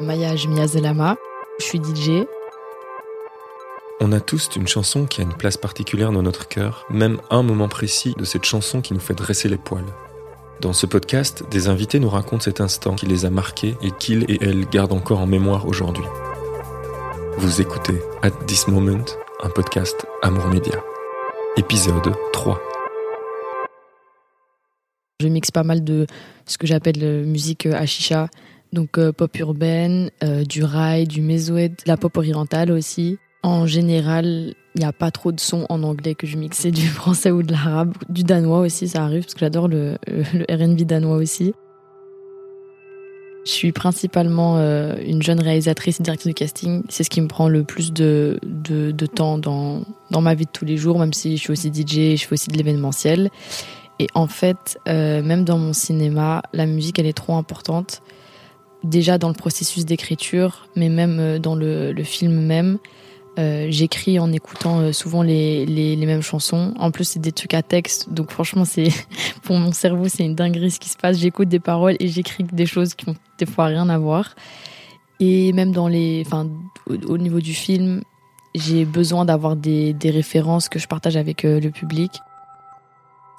Maya Zelama, je suis DJ. On a tous une chanson qui a une place particulière dans notre cœur, même un moment précis de cette chanson qui nous fait dresser les poils. Dans ce podcast, des invités nous racontent cet instant qui les a marqués et qu'ils et elles gardent encore en mémoire aujourd'hui. Vous écoutez At This Moment, un podcast Amour Média. Épisode 3. Je mixe pas mal de ce que j'appelle musique chicha, donc euh, pop urbaine, euh, du rail, du mesoed, la pop orientale aussi. En général, il n'y a pas trop de sons en anglais que je mixe, c'est du français ou de l'arabe, du danois aussi, ça arrive parce que j'adore le, R&B danois aussi. Je suis principalement euh, une jeune réalisatrice et directrice de casting. C'est ce qui me prend le plus de, de, temps dans, dans ma vie de tous les jours, même si je suis aussi DJ, je fais aussi de l'événementiel. Et en fait, même dans mon cinéma, la musique, elle est trop importante. Déjà dans le processus d'écriture, mais même euh, dans le, film même. Euh, j'écris en écoutant euh, souvent les, les, mêmes chansons. En plus, c'est des trucs à texte, donc franchement, c'est pour mon cerveau, c'est une dinguerie ce qui se passe. J'écoute des paroles et j'écris des choses qui ont des fois rien à voir. Et même dans les, enfin, au, au niveau du film, j'ai besoin d'avoir des, des, références que je partage avec le public.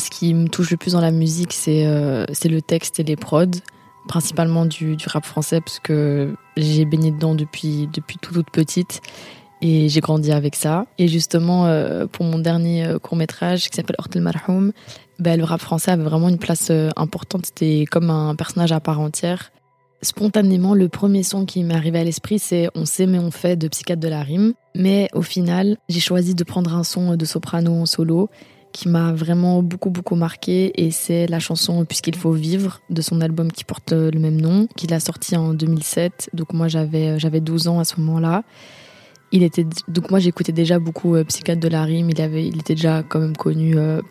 Ce qui me touche le plus dans la musique, c'est le texte et les prods, principalement du, rap français, parce que j'ai baigné dedans depuis depuis toute, petite et j'ai grandi avec ça. Et justement, euh, pour mon dernier euh, court métrage qui s'appelle Hortel Marhoum, ben, le rap français avait vraiment une place euh, importante. C'était comme un personnage à part entière. Spontanément, le premier son qui m'est arrivé à l'esprit, c'est On sait mais on fait de Psychiatre de la rime. Mais au final, j'ai choisi de prendre un son de soprano en solo qui m'a vraiment beaucoup beaucoup marqué et c'est la chanson Puisqu'il faut vivre de son album qui porte le même nom, qu'il a sorti en 2007. Donc moi j'avais j'avais 12 ans à ce moment-là. Il était donc moi j'écoutais déjà beaucoup euh, Psychiatre de la rime. Il avait, il était déjà quand même connu euh,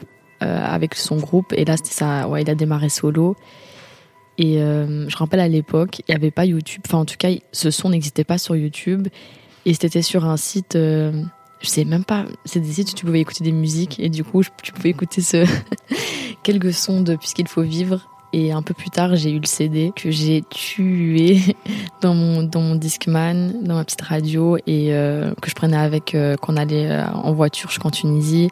euh, avec son groupe et là c'était ça. Ouais, il a démarré solo. Et euh, je rappelle à l'époque, il n'y avait pas YouTube. Enfin en tout cas, ce son n'existait pas sur YouTube et c'était sur un site. Euh, je sais même pas. C'est des sites où tu pouvais écouter des musiques et du coup tu pouvais écouter ce quelques sons de Puisqu'il faut vivre et un peu plus tard, j'ai eu le CD que j'ai tué dans mon, dans mon Discman, dans ma petite radio, et euh, que je prenais avec euh, quand on allait euh, en voiture jusqu'en Tunisie.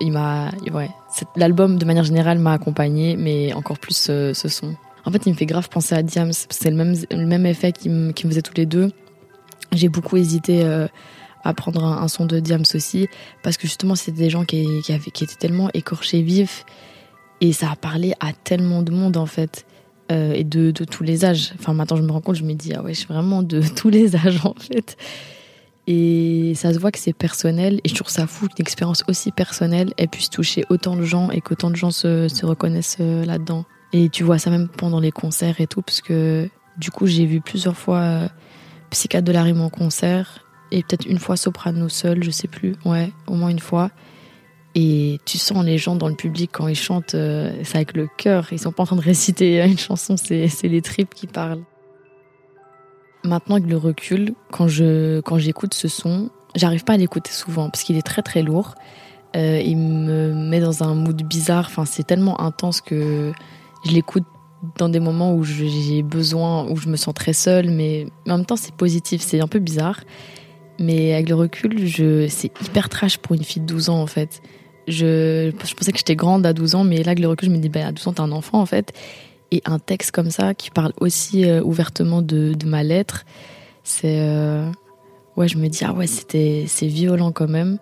Il m'a, ouais, l'album de manière générale m'a accompagné, mais encore plus ce, ce, son. En fait, il me fait grave penser à Diams. C'est le même, le même effet qui me, qui faisait tous les deux. J'ai beaucoup hésité euh, à prendre un, son de Diams aussi, parce que justement, c'était des gens qui, avaient, étaient tellement écorchés vifs et ça a parlé à tellement de monde en fait. Euh, et de, de, tous les âges. Enfin, maintenant, je me rends compte, je me dis, ah ouais, je suis vraiment de tous les âges en fait. Et ça se voit que c'est personnel. Et je trouve ça fou qu'une expérience aussi personnelle elle puisse toucher autant de gens et qu'autant de gens se, se reconnaissent euh, là-dedans. Et tu vois ça même pendant les concerts et tout, parce que du coup, j'ai vu plusieurs fois euh, Psychiatre de la rime en concert et peut-être une fois Soprano seul, je sais plus. Ouais, au moins une fois. Et tu sens les gens dans le public quand ils chantent, euh, c'est avec le cœur. Ils sont pas en train de réciter une chanson, c'est les tripes qui parlent. Maintenant, avec le recul, quand je quand j'écoute ce son, j'arrive pas à l'écouter souvent parce qu'il est très très lourd. Euh, il me met dans un mood bizarre. Enfin, c'est tellement intense que je l'écoute dans des moments où j'ai besoin, où je me sens très seule, mais en même temps c'est positif. C'est un peu bizarre. Mais avec le recul, je, c'est hyper trash pour une fille de 12 ans en fait je, pensais que j'étais grande à 12 ans, mais là, avec le recul, je me dis, bah, à 12 ans, t'es un enfant, en fait. Et un texte comme ça, qui parle aussi euh, ouvertement de, ma lettre, c'est. Euh, ouais, je me dis, ah ouais, c'était, c'est violent quand même.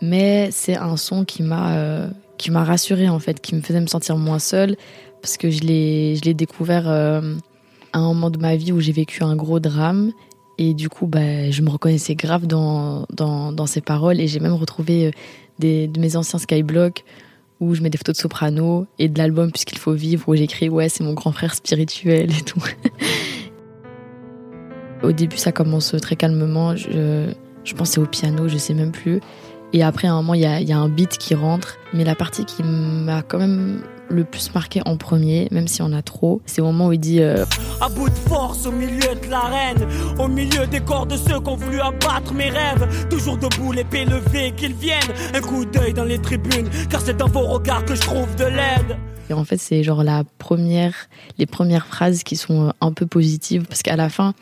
Mais c'est un son qui m'a, euh, qui m'a rassurée, en fait, qui me faisait me sentir moins seule, parce que je l'ai, je l'ai découvert à un moment de ma vie où j'ai vécu un gros drame. Et du coup, bah, je me reconnaissais grave dans, dans, dans ces paroles, et j'ai même retrouvé euh, des, de mes anciens skyblock où je mets des photos de soprano et de l'album Puisqu'il faut vivre où j'écris ouais c'est mon grand frère spirituel et tout. au début ça commence très calmement, je, je pensais au piano, je sais même plus. Et après à un moment il y a, y a un beat qui rentre, mais la partie qui m'a quand même le plus marqué en premier, même si on a trop, c'est au moment où il dit euh, À bout de force au milieu de l'arène, au milieu des corps de ceux qui ont voulu abattre mes rêves, toujours debout, l'épée levée, qu'ils viennent, un coup d'œil dans les tribunes, car c'est dans vos regards que je trouve de l'aide. Et en fait, c'est genre la première, les premières phrases qui sont un peu positives, parce qu'à la fin,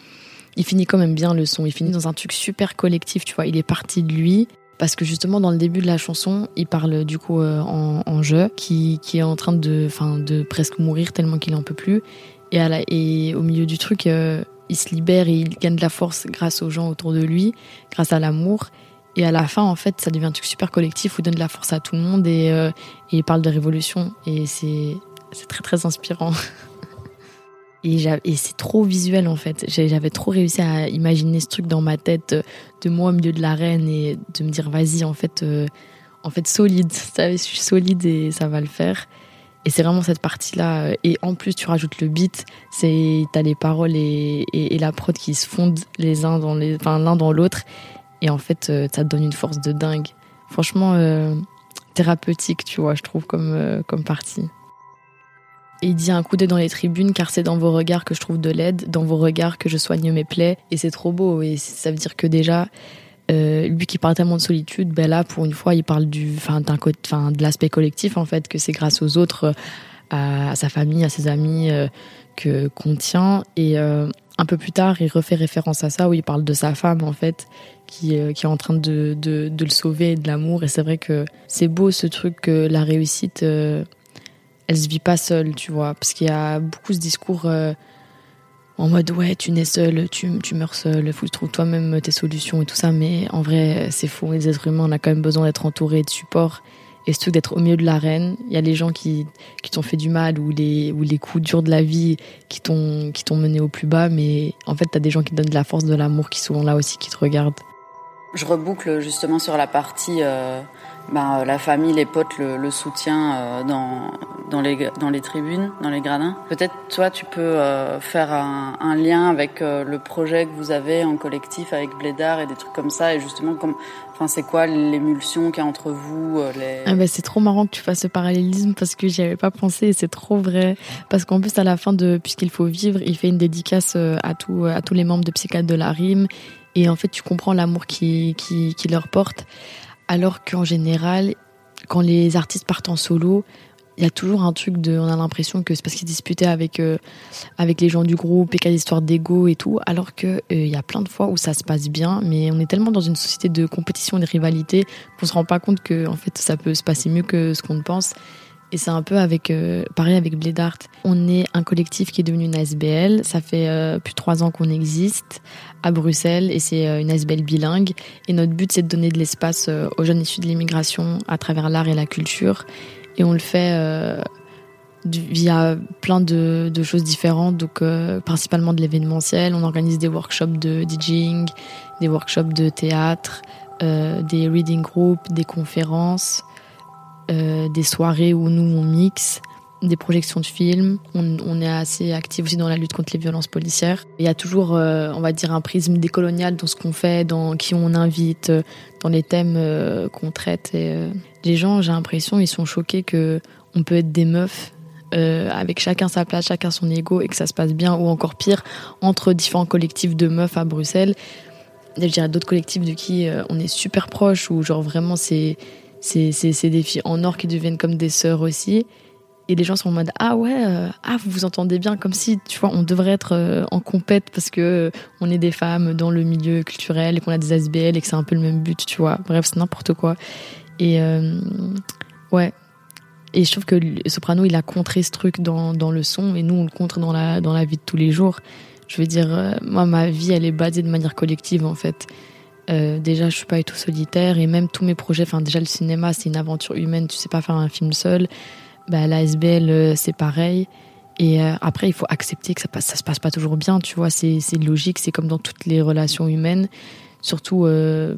il finit quand même bien le son. Il finit dans un truc super collectif, tu vois. Il est parti de lui. Parce que justement, dans le début de la chanson, il parle du coup euh, en, jeu, qui, qui, est en train de, de presque mourir tellement qu'il en peut plus. Et, à la, et au milieu du truc, euh, il se libère et il gagne de la force grâce aux gens autour de lui, grâce à l'amour. Et à la fin, en fait, ça devient un truc super collectif où il donne de la force à tout le monde et, euh, et il parle de révolution. Et c'est très, très inspirant. Et, c'est trop visuel en fait. J'avais trop réussi à imaginer ce truc dans ma tête de moi au milieu de l'arène et de me dire vas-y en fait, euh, en fait solide. Je suis solide et ça va le faire. Et c'est vraiment cette partie-là. Et en plus, tu rajoutes le beat. C'est t'as les paroles et, la prod qui se fondent les uns dans les, enfin l'un dans l'autre. Et en fait, euh, ça te donne une force de dingue. Franchement, euh, thérapeutique, tu vois, je trouve comme comme partie. Et il dit un coup d'œil dans les tribunes car c'est dans vos regards que je trouve de l'aide, dans vos regards que je soigne mes plaies. Et c'est trop beau. Et ça veut dire que déjà, euh, lui qui parle tellement de solitude, ben là, pour une fois, il parle du, enfin, d'un, enfin, de l'aspect collectif en fait, que c'est grâce aux autres, à, sa famille, à ses amis, euh, que qu'on tient. Et euh, un peu plus tard, il refait référence à ça où il parle de sa femme en fait, qui, qui est en train de, de, de le sauver, de l'amour. Et c'est vrai que c'est beau ce truc que la réussite elle se vit pas seule, tu vois, parce qu'il y a beaucoup ce discours euh, en mode ouais, tu nais seul, tu, tu meurs seul, faut que tu trouves toi-même tes solutions et tout ça, mais en vrai, c'est faux. Les êtres humains, on a quand même besoin d'être entourés de support. Et truc d'être au milieu de l'arène, il y a les gens qui, qui t'ont fait du mal ou les, ou les coups durs de la vie qui t'ont, mené au plus bas, mais en fait, t'as des gens qui donnent de la force, de l'amour, qui sont là aussi, qui te regardent. Je reboucle justement sur la partie euh, ben, la famille, les potes, le, le soutien euh, dans, dans, les, dans les tribunes, dans les gradins. Peut-être toi, tu peux euh, faire un, un, lien avec le projet que vous avez en collectif avec Blédard et des trucs comme ça. Et justement, comme, enfin, c'est quoi l'émulsion qu'il y a entre vous les... ah ben, C'est trop marrant que tu fasses ce parallélisme parce que j'y avais pas pensé et c'est trop vrai. Parce qu'en plus, à la fin de Puisqu'il faut vivre, il fait une dédicace à, tout, à tous les membres de Psychiatre de la Rime. Et en fait, tu comprends l'amour qui, qui, qui leur porte. Alors qu'en général, quand les artistes partent en solo, il y a toujours un truc de, on a l'impression que c'est parce qu'ils disputaient avec euh, avec les gens du groupe et qu'il y a des histoires d'ego et tout, alors que euh, y a plein de fois où ça se passe bien, mais on est tellement dans une société de compétition et de rivalité qu'on se rend pas compte que en fait ça peut se passer mieux que ce qu'on pense. Et c'est un peu avec, euh, pareil avec Blédart. On est un collectif qui est devenu une ASBL. Ça fait euh, plus de trois ans qu'on existe à Bruxelles et c'est euh, une ASBL bilingue. Et notre but, c'est de donner de l'espace aux jeunes issus de l'immigration à travers l'art et la culture. Et on le fait via plein de, de, choses différentes, donc principalement de l'événementiel. On organise des workshops de DJing, des workshops de théâtre, des reading groups, des conférences. Euh, des soirées où nous on mixe, des projections de films. On, est assez actif aussi dans la lutte contre les violences policières. Il y a toujours, euh, on va dire, un prisme décolonial dans ce qu'on fait, dans qui on invite, euh, dans les thèmes qu'on traite. Les gens, j'ai l'impression, ils sont choqués que on peut être des meufs. avec chacun sa place, chacun son ego et que ça se passe bien ou encore pire entre différents collectifs de meufs à Bruxelles. Je dirais d'autres collectifs de qui on est super proches ou genre vraiment c'est c'est des filles en or qui deviennent comme des sœurs aussi. Et les gens sont en mode ah ouais euh, ah vous vous entendez bien comme si tu vois on devrait être euh, en compète parce que euh, on est des femmes dans le milieu culturel et qu'on a des ASBL et que c'est un peu le même but tu vois. Bref c'est n'importe quoi. Et ouais. Et je trouve que Soprano il a contré ce truc dans, dans le son et nous on le contre dans la dans la vie de tous les jours. Je veux dire moi ma vie elle est basée de manière collective en fait euh, déjà, je suis pas du tout solitaire et même tous mes projets, enfin déjà le cinéma, c'est une aventure humaine. Tu sais pas faire un film seul. Bah, la SBL, euh, c'est pareil. Et euh, après, il faut accepter que ça, passe, se passe pas toujours bien. Tu vois, c'est logique. C'est comme dans toutes les relations humaines. Surtout,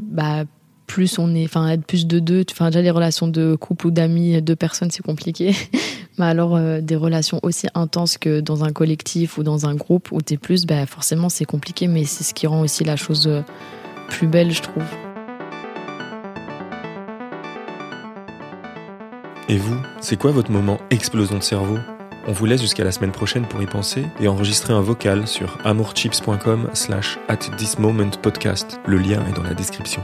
bah plus on est, enfin être plus de deux. Enfin déjà les relations de couple ou d'amis, deux personnes, c'est compliqué. Mais alors des relations aussi intenses que dans un collectif ou dans un groupe où t'es plus, bah forcément c'est compliqué. Mais c'est ce qui rend aussi la chose plus belle, je trouve. Et vous, c'est quoi votre moment explosion de cerveau? On vous laisse jusqu'à la semaine prochaine pour y penser et enregistrer un vocal sur amourchips.com slash at this moment podcast. Le lien est dans la description.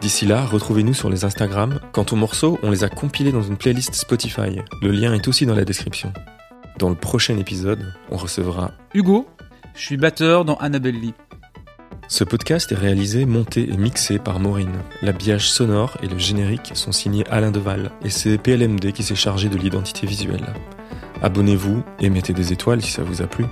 D'ici là, retrouvez-nous sur les Instagram. Quant aux morceaux, on les a compilés dans une playlist Spotify. Le lien est aussi dans la description. Dans le prochain épisode, on recevra Hugo. Je suis batteur dans Annabelle Lee. Ce podcast est réalisé, monté et mixé par Maureen. L'habillage sonore et le générique sont signés Alain Deval et c'est PLMD qui s'est chargé de l'identité visuelle. Abonnez-vous et mettez des étoiles si ça vous a plu.